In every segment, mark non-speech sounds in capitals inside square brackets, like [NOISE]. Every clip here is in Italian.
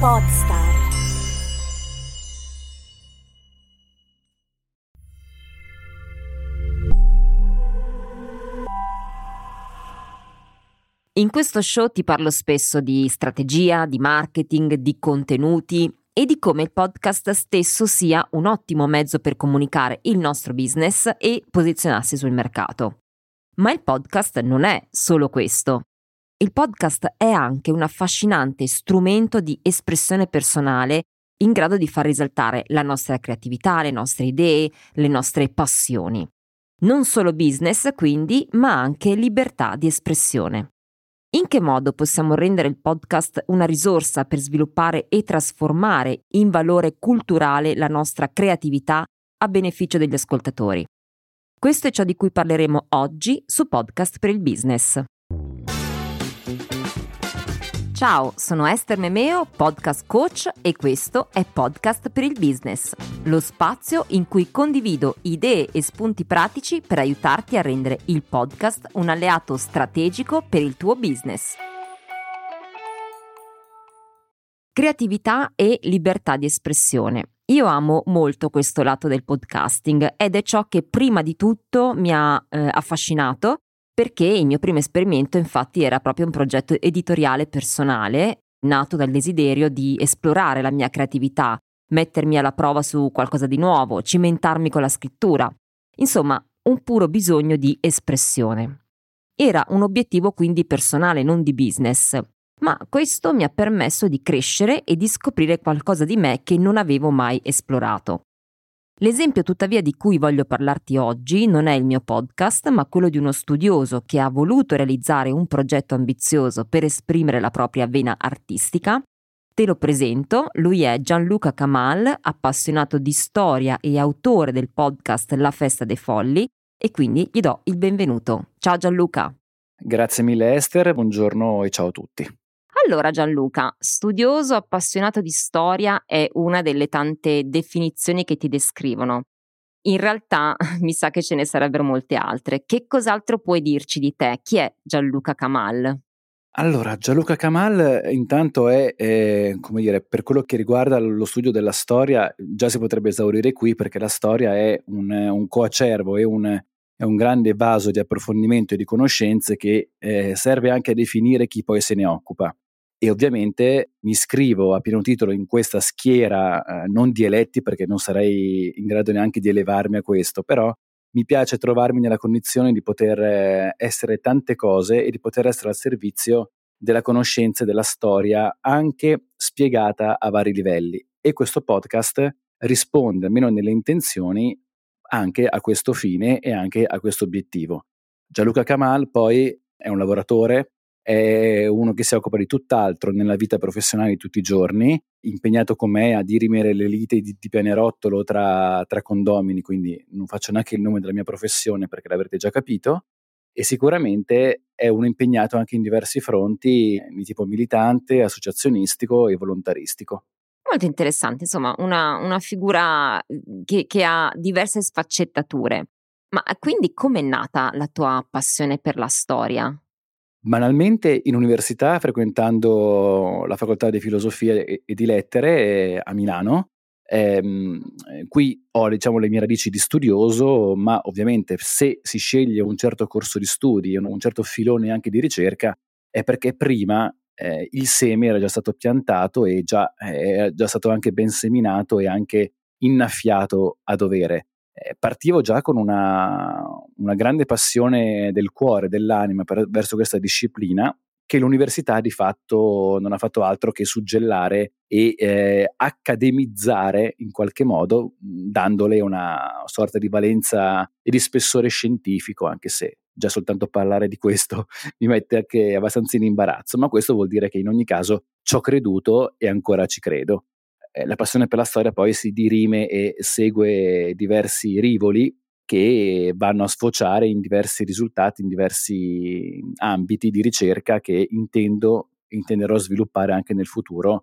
Podstar. In questo show ti parlo spesso di strategia, di marketing, di contenuti e di come il podcast stesso sia un ottimo mezzo per comunicare il nostro business e posizionarsi sul mercato. Ma il podcast non è solo questo. Il podcast è anche un affascinante strumento di espressione personale in grado di far risaltare la nostra creatività, le nostre idee, le nostre passioni. Non solo business, quindi, ma anche libertà di espressione. In che modo possiamo rendere il podcast una risorsa per sviluppare e trasformare in valore culturale la nostra creatività a beneficio degli ascoltatori? Questo è ciò di cui parleremo oggi su Podcast per il Business. Ciao, sono Esther Memeo, podcast coach e questo è Podcast per il Business, lo spazio in cui condivido idee e spunti pratici per aiutarti a rendere il podcast un alleato strategico per il tuo business. Creatività e libertà di espressione. Io amo molto questo lato del podcasting ed è ciò che prima di tutto mi ha eh, affascinato perché il mio primo esperimento infatti era proprio un progetto editoriale personale, nato dal desiderio di esplorare la mia creatività, mettermi alla prova su qualcosa di nuovo, cimentarmi con la scrittura. Insomma, un puro bisogno di espressione. Era un obiettivo quindi personale, non di business, ma questo mi ha permesso di crescere e di scoprire qualcosa di me che non avevo mai esplorato. L'esempio tuttavia di cui voglio parlarti oggi non è il mio podcast, ma quello di uno studioso che ha voluto realizzare un progetto ambizioso per esprimere la propria vena artistica. Te lo presento, lui è Gianluca Kamal, appassionato di storia e autore del podcast La Festa dei Folli e quindi gli do il benvenuto. Ciao Gianluca. Grazie mille Esther, buongiorno e ciao a tutti. Allora Gianluca, studioso appassionato di storia è una delle tante definizioni che ti descrivono. In realtà [LAUGHS] mi sa che ce ne sarebbero molte altre. Che cos'altro puoi dirci di te? Chi è Gianluca Kamal? Allora, Gianluca Kamal intanto è, eh, come dire, per quello che riguarda lo studio della storia, già si potrebbe esaurire qui perché la storia è un, un coacervo, è un, è un, grande vaso di approfondimento e di conoscenze che eh, serve anche a definire chi poi se ne occupa e ovviamente mi iscrivo a pieno titolo in questa schiera eh, non di eletti perché non sarei in grado neanche di elevarmi a questo, però mi piace trovarmi nella condizione di poter eh, essere tante cose e di poter essere al servizio della conoscenza e della storia anche spiegata a vari livelli e questo podcast risponde almeno nelle intenzioni anche a questo fine e anche a questo obiettivo. Gianluca Kamal poi è un lavoratore è uno che si occupa di tutt'altro nella vita professionale di tutti i giorni, impegnato con me a dirimere le liti di, di pianerottolo tra, tra condomini, quindi non faccio neanche il nome della mia professione perché l'avrete già capito, e sicuramente è uno impegnato anche in diversi fronti di tipo militante, associazionistico e volontaristico. Molto interessante, insomma, una, una figura che, che ha diverse sfaccettature. Ma quindi com'è nata la tua passione per la storia? Banalmente in università, frequentando la facoltà di filosofia e, di lettere eh, a Milano, ehm, qui ho diciamo, le mie radici di studioso, ma ovviamente se si sceglie un certo corso di studi, un certo filone anche di ricerca, è perché prima eh, il seme era già stato piantato e già, eh, è già stato anche ben seminato e anche innaffiato a dovere partivo già con una, una, grande passione del cuore, dell'anima per, verso questa disciplina che l'università di fatto non ha fatto altro che suggellare e eh, accademizzare in qualche modo, dandole una sorta di valenza e di spessore scientifico, anche se già soltanto parlare di questo [LAUGHS] mi mette anche abbastanza in imbarazzo, ma questo vuol dire che in ogni caso ci ho creduto e ancora ci credo. Eh, la passione per la storia poi si dirime e segue diversi rivoli che vanno a sfociare in diversi risultati, in diversi ambiti di ricerca che intendo, intenderò sviluppare anche nel futuro,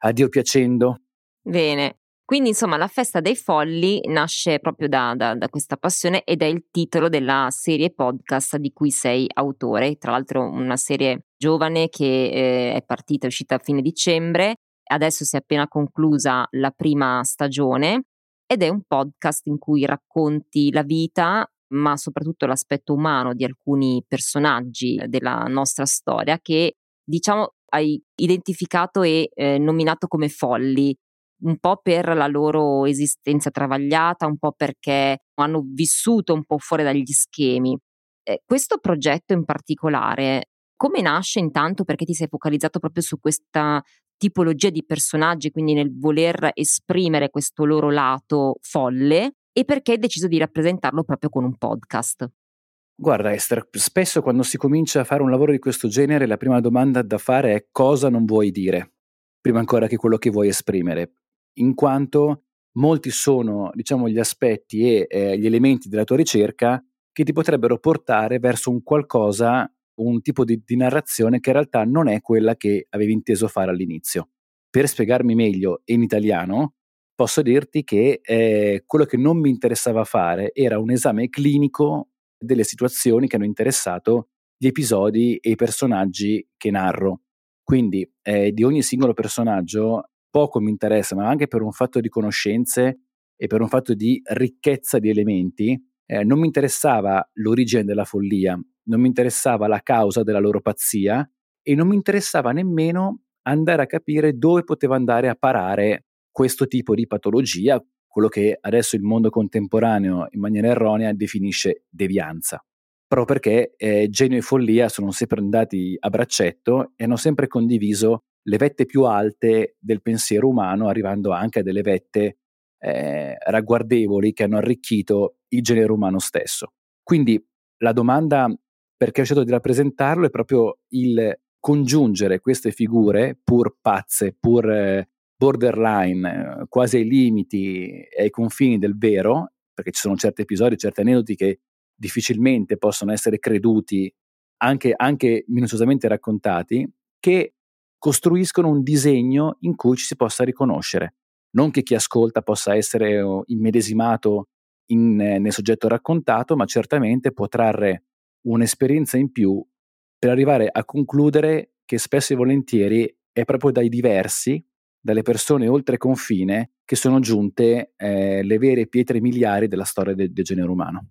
a Dio piacendo. Bene, quindi insomma la festa dei folli nasce proprio da, da, da, questa passione ed è il titolo della serie podcast di cui sei autore, tra l'altro una serie giovane che eh, è partita, è uscita a fine dicembre adesso si è appena conclusa la prima stagione ed è un podcast in cui racconti la vita, ma soprattutto l'aspetto umano di alcuni personaggi della nostra storia che diciamo hai identificato e eh, nominato come folli, un po' per la loro esistenza travagliata, un po' perché hanno vissuto un po' fuori dagli schemi. Eh, questo progetto in particolare, come nasce intanto? Perché ti sei focalizzato proprio su questa tipologia di personaggi, quindi nel voler esprimere questo loro lato folle, e perché hai deciso di rappresentarlo proprio con un podcast? Guarda Esther, spesso quando si comincia a fare un lavoro di questo genere la prima domanda da fare è cosa non vuoi dire, prima ancora che quello che vuoi esprimere, in quanto molti sono diciamo gli aspetti e eh, gli elementi della tua ricerca che ti potrebbero portare verso un qualcosa, un tipo di, di narrazione che in realtà non è quella che avevi inteso fare all'inizio. Per spiegarmi meglio in italiano, posso dirti che eh, quello che non mi interessava fare era un esame clinico delle situazioni che hanno interessato gli episodi e i personaggi che narro. Quindi eh, di ogni singolo personaggio poco mi interessa, ma anche per un fatto di conoscenze e per un fatto di ricchezza di elementi, eh, non mi interessava l'origine della follia, non mi interessava la causa della loro pazzia e non mi interessava nemmeno andare a capire dove poteva andare a parare questo tipo di patologia, quello che adesso il mondo contemporaneo in maniera erronea definisce devianza. Proprio perché eh, genio e follia sono sempre andati a braccetto e hanno sempre condiviso le vette più alte del pensiero umano, arrivando anche a delle vette eh, ragguardevoli che hanno arricchito il genere umano stesso. Quindi la domanda perché ho scelto di rappresentarlo è proprio il congiungere queste figure pur pazze, pur eh, borderline, eh, quasi ai limiti e ai confini del vero, perché ci sono certi episodi, certi aneddoti che difficilmente possono essere creduti, anche, anche minuziosamente raccontati, che costruiscono un disegno in cui ci si possa riconoscere. Non che chi ascolta possa essere immedesimato in, eh, nel soggetto raccontato, ma certamente può trarre un'esperienza in più per arrivare a concludere che spesso e volentieri è proprio dai diversi dalle persone oltre confine che sono giunte eh, le vere pietre miliari della storia de- del genere umano.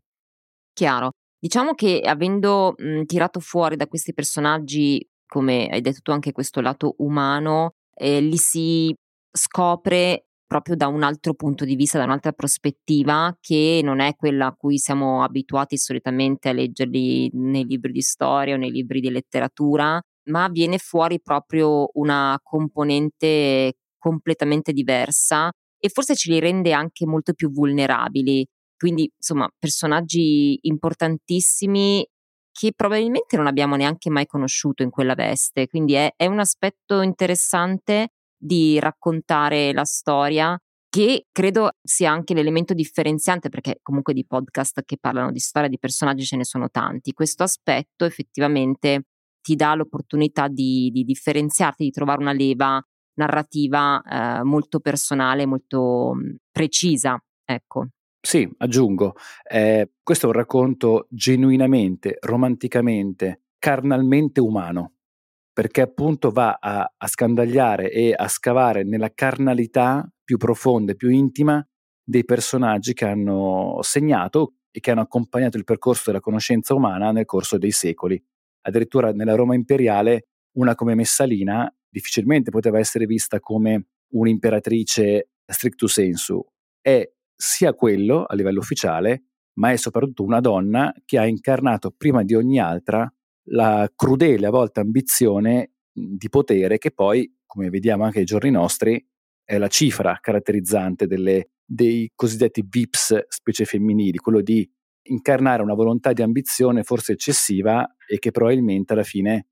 Chiaro. Diciamo che avendo mh, tirato fuori da questi personaggi, come hai detto tu, anche questo lato umano, eh, li si scopre proprio da un altro punto di vista, da un'altra prospettiva che non è quella a cui siamo abituati solitamente a leggerli nei libri di storia o nei libri di letteratura, ma viene fuori proprio una componente completamente diversa e forse ce li rende anche molto più vulnerabili. Quindi, insomma, personaggi importantissimi che probabilmente non abbiamo neanche mai conosciuto in quella veste. Quindi è, è un aspetto interessante di raccontare la storia che credo sia anche l'elemento differenziante perché comunque di podcast che parlano di storia di personaggi ce ne sono tanti. Questo aspetto effettivamente ti dà l'opportunità di, di differenziarti, di trovare una leva narrativa eh, molto personale, molto mm, precisa. Ecco. Sì, aggiungo, eh, questo è un racconto genuinamente, romanticamente, carnalmente umano, perché appunto va a, a scandagliare e a scavare nella carnalità più profonda e più intima dei personaggi che hanno segnato e che hanno accompagnato il percorso della conoscenza umana nel corso dei secoli. Addirittura nella Roma imperiale, una come Messalina difficilmente poteva essere vista come un'imperatrice stricto sensu. È sia quello a livello ufficiale, ma è soprattutto una donna che ha incarnato prima di ogni altra la crudele a volte ambizione di potere che poi, come vediamo anche ai giorni nostri, è la cifra caratterizzante delle, dei cosiddetti VIPs specie femminili, quello di incarnare una volontà di ambizione forse eccessiva e che probabilmente alla fine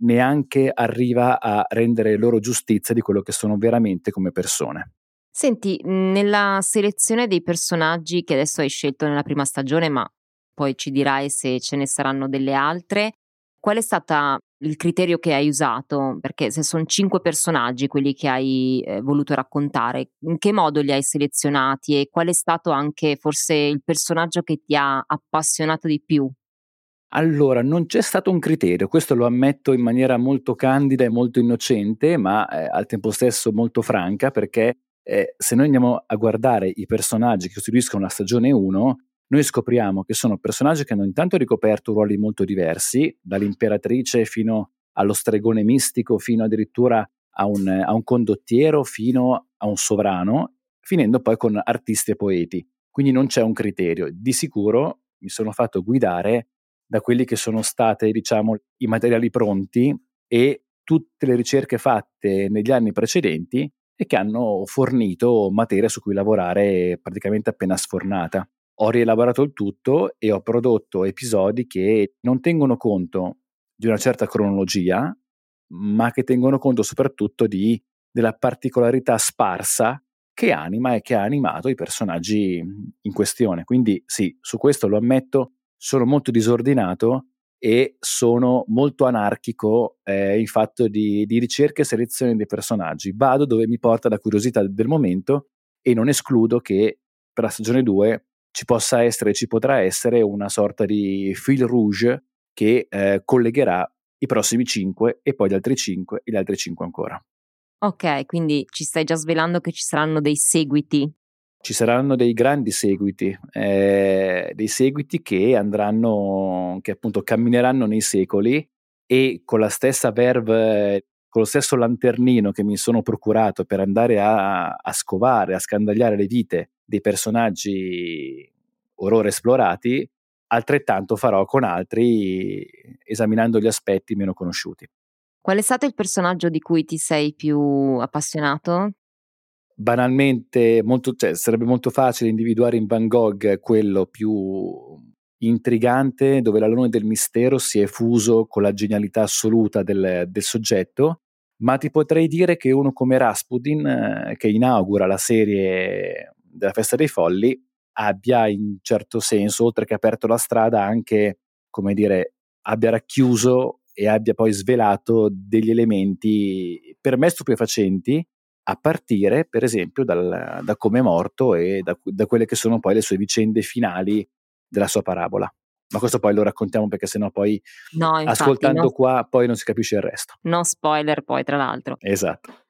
neanche arriva a rendere loro giustizia di quello che sono veramente come persone. Senti, nella selezione dei personaggi che adesso hai scelto nella prima stagione, ma poi ci dirai se ce ne saranno delle altre, qual è stato il criterio che hai usato? Perché se sono cinque personaggi quelli che hai eh, voluto raccontare, in che modo li hai selezionati e qual è stato anche forse il personaggio che ti ha appassionato di più? Allora, non c'è stato un criterio, questo lo ammetto in maniera molto candida e molto innocente, ma eh, al tempo stesso molto franca, perché eh, se noi andiamo a guardare i personaggi che costituiscono la stagione 1, noi scopriamo che sono personaggi che hanno intanto ricoperto ruoli molto diversi, dall'imperatrice fino allo stregone mistico, fino addirittura a un, a un condottiero, fino a un sovrano, finendo poi con artisti e poeti. Quindi non c'è un criterio. Di sicuro mi sono fatto guidare da quelli che sono state, diciamo, i materiali pronti e tutte le ricerche fatte negli anni precedenti e che hanno fornito materia su cui lavorare praticamente appena sfornata. Ho rielaborato il tutto e ho prodotto episodi che non tengono conto di una certa cronologia, ma che tengono conto soprattutto di, della particolarità sparsa che anima e che ha animato i personaggi in questione. Quindi sì, su questo lo ammetto, sono molto disordinato e sono molto anarchico eh, in fatto di, di, ricerca e selezione dei personaggi. Vado dove mi porta la curiosità del momento e non escludo che per la stagione 2 ci possa essere, ci potrà essere una sorta di fil rouge che eh, collegherà i prossimi 5 e poi gli altri 5 e gli altri 5 ancora. Ok, quindi ci stai già svelando che ci saranno dei seguiti ci saranno dei grandi seguiti, eh, dei seguiti che andranno, che appunto cammineranno nei secoli e con la stessa verve, con lo stesso lanternino che mi sono procurato per andare a, a scovare, a scandagliare le vite dei personaggi orrore esplorati, altrettanto farò con altri esaminando gli aspetti meno conosciuti. Qual è stato il personaggio di cui ti sei più appassionato? banalmente molto, cioè, sarebbe molto facile individuare in Van Gogh quello più intrigante, dove l'alone del mistero si è fuso con la genialità assoluta del, del soggetto, ma ti potrei dire che uno come Rasputin, eh, che inaugura la serie della Festa dei Folli, abbia in certo senso, oltre che aperto la strada, anche, come dire, abbia racchiuso e abbia poi svelato degli elementi per me stupefacenti, a partire per esempio dal, da come è morto e da, da, quelle che sono poi le sue vicende finali della sua parabola. Ma questo poi lo raccontiamo perché sennò poi no, infatti, ascoltando no, qua poi non si capisce il resto. No spoiler poi tra l'altro. Esatto.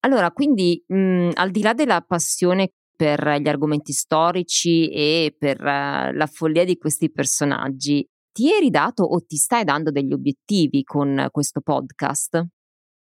Allora, quindi mh, al di là della passione per gli argomenti storici e per uh, la follia di questi personaggi, ti eri dato o ti stai dando degli obiettivi con questo podcast?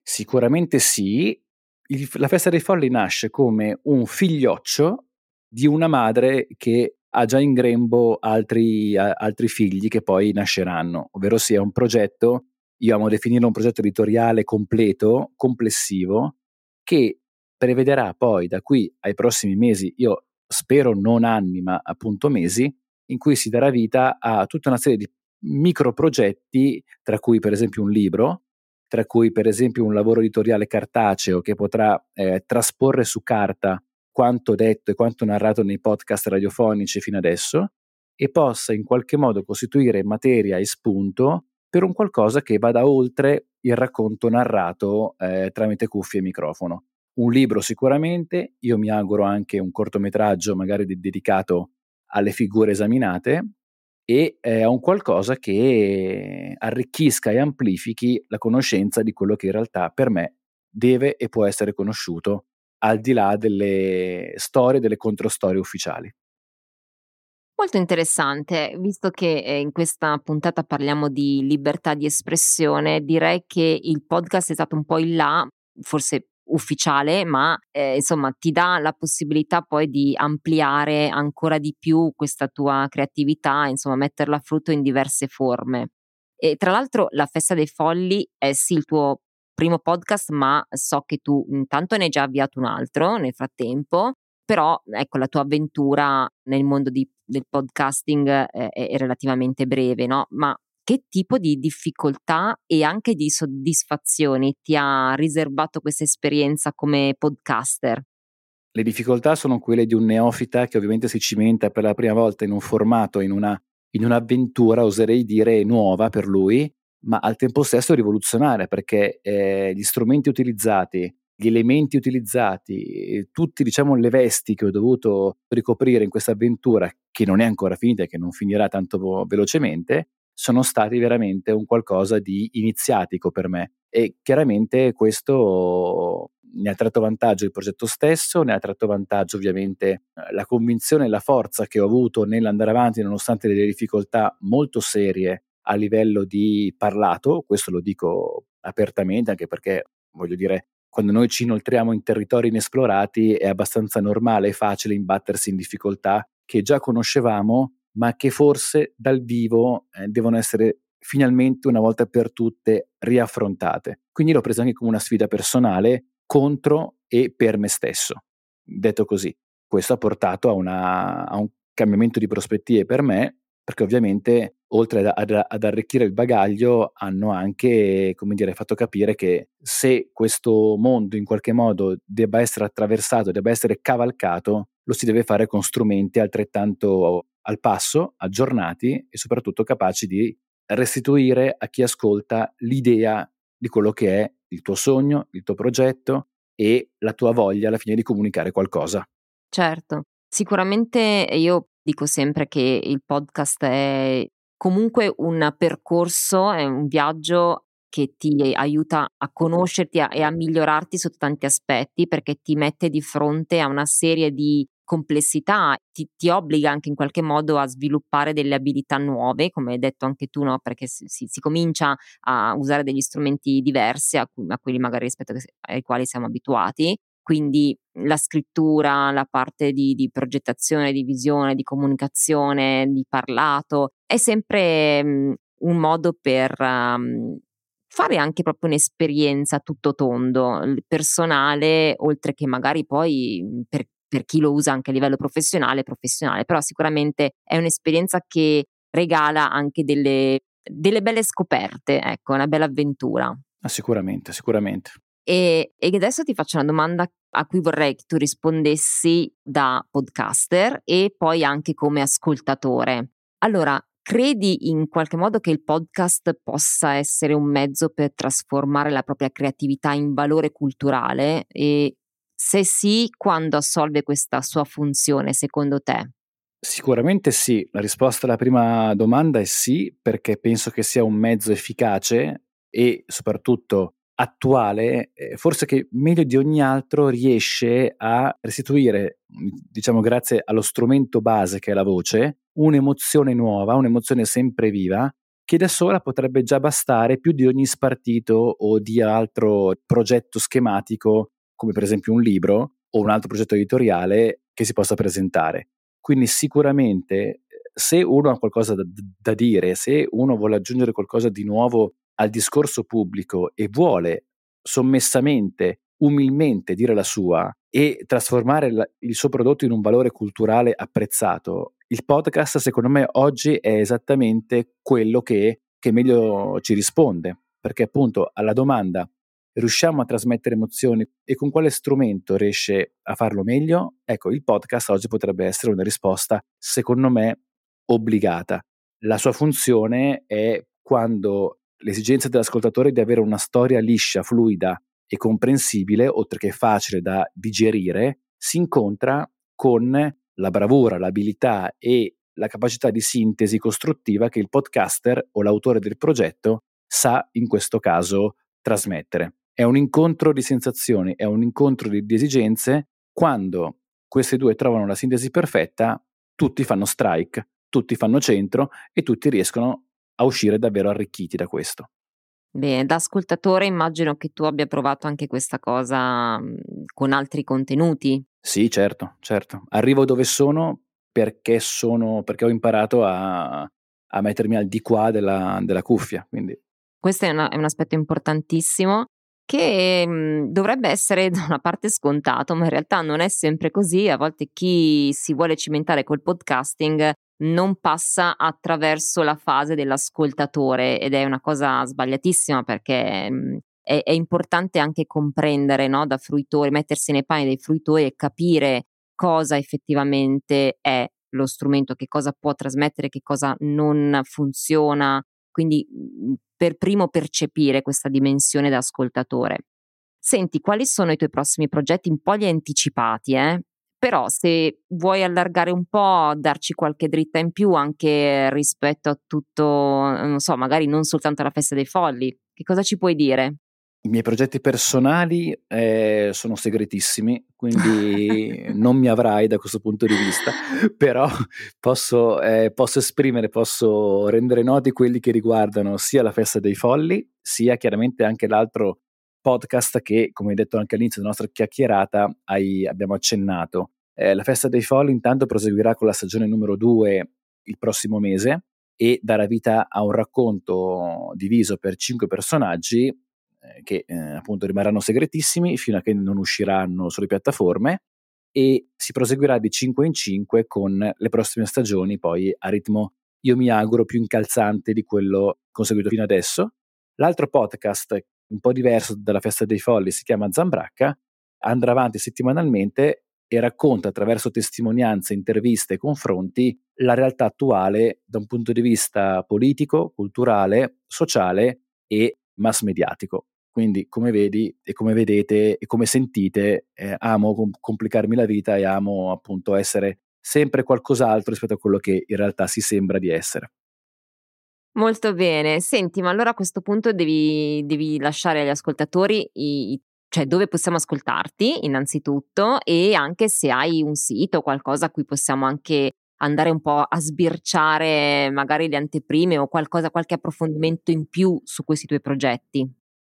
Sicuramente sì, il, la festa dei folli nasce come un figlioccio di una madre che ha già in grembo altri, a, altri figli che poi nasceranno, ovvero sia un progetto, io amo definirlo un progetto editoriale completo, complessivo, che prevederà poi da qui ai prossimi mesi, io spero non anni, ma appunto mesi, in cui si darà vita a tutta una serie di micro progetti, tra cui per esempio un libro, tra cui per esempio un lavoro editoriale cartaceo che potrà eh, trasporre su carta quanto detto e quanto narrato nei podcast radiofonici fino adesso e possa in qualche modo costituire materia e spunto per un qualcosa che vada oltre il racconto narrato eh, tramite cuffie e microfono. Un libro sicuramente, io mi auguro anche un cortometraggio magari dedicato alle figure esaminate e eh, a un qualcosa che arricchisca e amplifichi la conoscenza di quello che in realtà per me deve e può essere conosciuto al di là delle storie, delle controstorie ufficiali. Molto interessante, visto che eh, in questa puntata parliamo di libertà di espressione, direi che il podcast è stato un po' in là, forse ufficiale, ma eh, insomma ti dà la possibilità poi di ampliare ancora di più questa tua creatività, insomma metterla a frutto in diverse forme. E tra l'altro la Festa dei Folli è sì il tuo primo podcast, ma so che tu intanto ne hai già avviato un altro nel frattempo, però ecco la tua avventura nel mondo di, del podcasting è, è relativamente breve, no? Ma che tipo di difficoltà e anche di soddisfazioni ti ha riservato questa esperienza come podcaster? Le difficoltà sono quelle di un neofita che ovviamente si cimenta per la prima volta in un formato, in, una, in un'avventura, oserei dire, nuova per lui, ma al tempo stesso rivoluzionaria perché eh, gli strumenti utilizzati, gli elementi utilizzati, tutte diciamo le vesti che ho dovuto ricoprire in questa avventura che non è ancora finita e che non finirà tanto velocemente, sono stati veramente un qualcosa di iniziatico per me. E chiaramente questo ne ha tratto vantaggio il progetto stesso, ne ha tratto vantaggio ovviamente eh, la convinzione e la forza che ho avuto nell'andare avanti nonostante delle difficoltà molto serie a livello di parlato, questo lo dico apertamente anche perché voglio dire quando noi ci inoltriamo in territori inesplorati è abbastanza normale e facile imbattersi in difficoltà che già conoscevamo ma che forse dal vivo eh, devono essere finalmente una volta per tutte riaffrontate. Quindi l'ho presa anche come una sfida personale contro e per me stesso. Detto così, questo ha portato a, una, a un cambiamento di prospettive per me, perché ovviamente oltre ad, ad, ad, arricchire il bagaglio hanno anche, dire, fatto capire che se questo mondo in qualche modo debba essere attraversato, debba essere cavalcato, lo si deve fare con strumenti altrettanto al passo, aggiornati e soprattutto capaci di restituire a chi ascolta l'idea di quello che è il tuo sogno, il tuo progetto e la tua voglia alla fine di comunicare qualcosa. Certo, sicuramente io dico sempre che il podcast è comunque un percorso, è un viaggio che ti aiuta a conoscerti e a migliorarti sotto tanti aspetti perché ti mette di fronte a una serie di complessità, ti, ti, obbliga anche in qualche modo a sviluppare delle abilità nuove, come hai detto anche tu, no? perché si, si, si, comincia a usare degli strumenti diversi a, a quelli magari rispetto ai quali siamo abituati. Quindi la scrittura, la parte di, di progettazione, di visione, di comunicazione, di parlato, è sempre um, un modo per um, fare anche proprio un'esperienza tutto tondo, personale, oltre che magari poi per per chi lo usa anche a livello professionale, professionale, però sicuramente è un'esperienza che regala anche delle, delle belle scoperte, ecco, una bella avventura. Ah, sicuramente, sicuramente. E, e adesso ti faccio una domanda a cui vorrei che tu rispondessi da podcaster e poi anche come ascoltatore. Allora, credi in qualche modo che il podcast possa essere un mezzo per trasformare la propria creatività in valore culturale e se sì, quando assolve questa sua funzione, secondo te? Sicuramente sì, la risposta alla prima domanda è sì, perché penso che sia un mezzo efficace e soprattutto attuale, forse che meglio di ogni altro riesce a restituire, diciamo grazie allo strumento base che è la voce, un'emozione nuova, un'emozione sempre viva, che da sola potrebbe già bastare più di ogni spartito o di altro progetto schematico come per esempio un libro o un altro progetto editoriale che si possa presentare. Quindi sicuramente se uno ha qualcosa da, da dire, se uno vuole aggiungere qualcosa di nuovo al discorso pubblico e vuole sommessamente, umilmente dire la sua e trasformare la, il suo prodotto in un valore culturale apprezzato, il podcast secondo me oggi è esattamente quello che, che meglio ci risponde, perché appunto alla domanda riusciamo a trasmettere emozioni e con quale strumento riesce a farlo meglio? Ecco, il podcast oggi potrebbe essere una risposta, secondo me, obbligata. La sua funzione è quando l'esigenza dell'ascoltatore di avere una storia liscia, fluida e comprensibile, oltre che facile da digerire, si incontra con la bravura, l'abilità e la capacità di sintesi costruttiva che il podcaster o l'autore del progetto sa in questo caso trasmettere è un incontro di sensazioni, è un incontro di, di esigenze. Quando queste due trovano la sintesi perfetta, tutti fanno strike, tutti fanno centro e tutti riescono a uscire davvero arricchiti da questo. Bene, da ascoltatore immagino che tu abbia provato anche questa cosa con altri contenuti. Sì, certo, certo. Arrivo dove sono perché, sono, perché ho imparato a, a mettermi al di qua della, della cuffia. Quindi. Questo è, una, è un aspetto importantissimo che mh, mhmm, dovrebbe essere da una parte scontato, ma in realtà non è sempre così. A volte chi si vuole cimentare col podcasting non passa attraverso la fase dell'ascoltatore ed è una cosa sbagliatissima perché mh, mhmm, è, è, importante anche comprendere no, da fruitori, mettersi nei panni dei fruitori e capire cosa effettivamente è lo strumento, che cosa può trasmettere, che cosa non funziona. Quindi mhmm, per primo percepire questa dimensione da ascoltatore. Senti, quali sono i tuoi prossimi progetti? Un po' li hai anticipati, eh? però se vuoi allargare un po', darci qualche dritta in più anche rispetto a tutto, non so, magari non soltanto alla festa dei folli, che cosa ci puoi dire? I miei progetti personali eh, sono segretissimi, quindi non mi avrai da questo punto di vista, però posso, eh, posso, esprimere, posso rendere noti quelli che riguardano sia la festa dei folli, sia chiaramente anche l'altro podcast che, come hai detto anche all'inizio della nostra chiacchierata, hai, abbiamo accennato. Eh, la festa dei folli intanto proseguirà con la stagione numero 2 il prossimo mese e darà vita a un racconto diviso per cinque personaggi che eh, appunto rimarranno segretissimi fino a che non usciranno sulle piattaforme e si proseguirà di 5 in 5 con le prossime stagioni poi a ritmo io mi auguro più incalzante di quello conseguito fino adesso. L'altro podcast un po' diverso dalla festa dei folli, si chiama Zambracca, andrà avanti settimanalmente e racconta attraverso testimonianze, interviste e confronti la realtà attuale da un punto di vista politico, culturale, sociale e mass mediatico. Quindi, come vedi e come vedete e come sentite, eh, amo com- complicarmi la vita e amo appunto essere sempre qualcos'altro rispetto a quello che in realtà si sembra di essere. Molto bene. Senti, ma allora a questo punto devi, devi lasciare agli ascoltatori i, cioè dove possiamo ascoltarti innanzitutto e anche se hai un sito, qualcosa a cui possiamo anche andare un po' a sbirciare magari le anteprime o qualcosa, qualche approfondimento in più su questi tuoi progetti.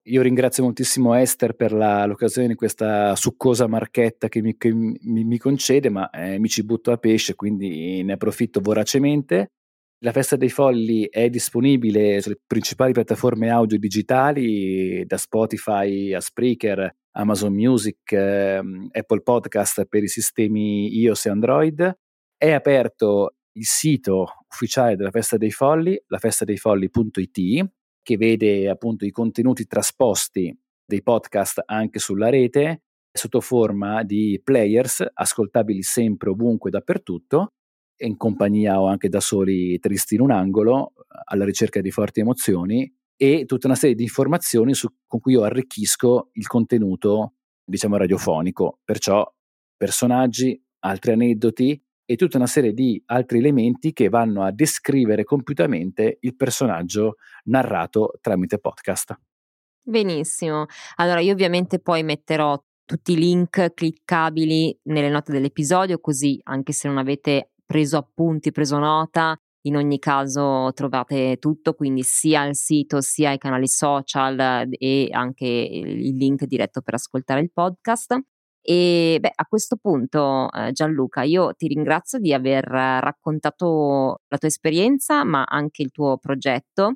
Io ringrazio moltissimo Esther per la, l'occasione di questa succosa marchetta che mi, che mi, mi concede, ma eh, mi ci butto a pesce, quindi ne approfitto voracemente. La Festa dei Folli è disponibile sulle principali piattaforme audio digitali, da Spotify a Spreaker, Amazon Music, eh, Apple Podcast per i sistemi iOS e Android. È aperto il sito ufficiale della Festa dei Folli, lafestadeifolli.it, che vede appunto i contenuti trasposti dei podcast anche sulla rete sotto forma di players ascoltabili sempre ovunque dappertutto in compagnia o anche da soli tristi in un angolo, alla ricerca di forti emozioni e tutta una serie di informazioni su, con cui io arricchisco il contenuto, diciamo, radiofonico. Perciò personaggi, altri aneddoti e tutta una serie di altri elementi che vanno a descrivere compiutamente il personaggio narrato tramite podcast. Benissimo. Allora io ovviamente poi metterò tutti i link cliccabili nelle note dell'episodio, così anche se non avete preso appunti, preso nota. In ogni caso trovate tutto, quindi sia il sito sia i canali social e anche il link diretto per ascoltare il podcast. E beh, a questo punto, eh, Gianluca, io ti ringrazio di aver raccontato la tua esperienza, ma anche il tuo progetto.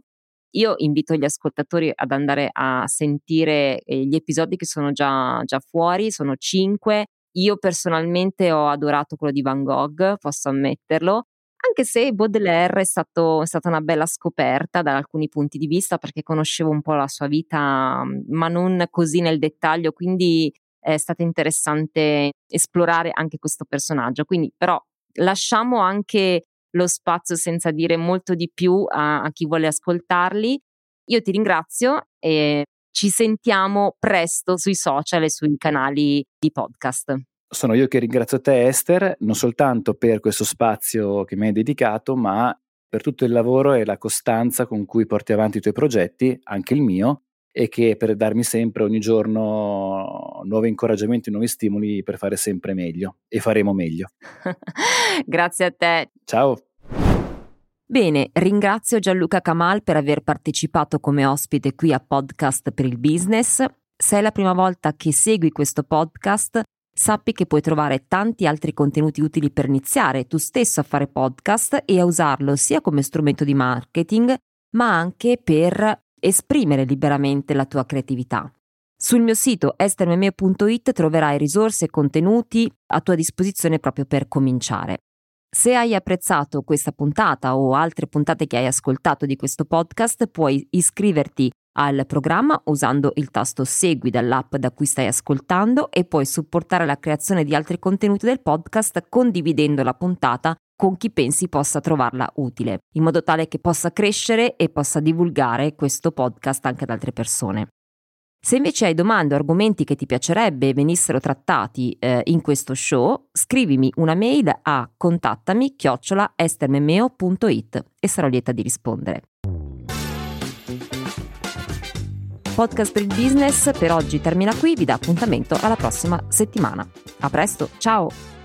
Io invito gli ascoltatori ad andare a sentire eh, gli episodi che sono già, già fuori, sono cinque io personalmente ho adorato quello di Van Gogh, posso ammetterlo, anche se Baudelaire è, stato, è stata una bella scoperta da alcuni punti di vista perché conoscevo un po' la sua vita, ma non così nel dettaglio, quindi è stato interessante esplorare anche questo personaggio. Quindi però lasciamo anche lo spazio senza dire molto di più a, a chi vuole ascoltarli. Io ti ringrazio e ci sentiamo presto sui social e sui canali di podcast. Sono io che ringrazio te Esther, non soltanto per questo spazio che mi hai dedicato, ma per tutto il lavoro e la costanza con cui porti avanti i tuoi progetti, anche il mio, e che per darmi sempre ogni giorno nuovi incoraggiamenti, nuovi stimoli per fare sempre meglio e faremo meglio. [LAUGHS] Grazie a te. Ciao. Bene, ringrazio Gianluca Kamal per aver partecipato come ospite qui a Podcast per il Business. Se è la prima volta che segui questo podcast, sappi che puoi trovare tanti altri contenuti utili per iniziare tu stesso a fare podcast e a usarlo sia come strumento di marketing, ma anche per esprimere liberamente la tua creatività. Sul mio sito estermemeo.it troverai risorse e contenuti a tua disposizione proprio per cominciare. Se hai apprezzato questa puntata o altre puntate che hai ascoltato di questo podcast, puoi iscriverti al programma usando il tasto Segui dall'app da cui stai ascoltando e puoi supportare la creazione di altri contenuti del podcast condividendo la puntata con chi pensi possa trovarla utile, in modo tale che possa crescere e possa divulgare questo podcast anche ad altre persone. Se invece hai domande o argomenti che ti piacerebbe venissero trattati eh, in questo show, scrivimi una mail a contattami chiocciola estermemeo.it e sarò lieta di rispondere. Podcast per il business per oggi termina qui, vi dà appuntamento alla prossima settimana. A presto, ciao!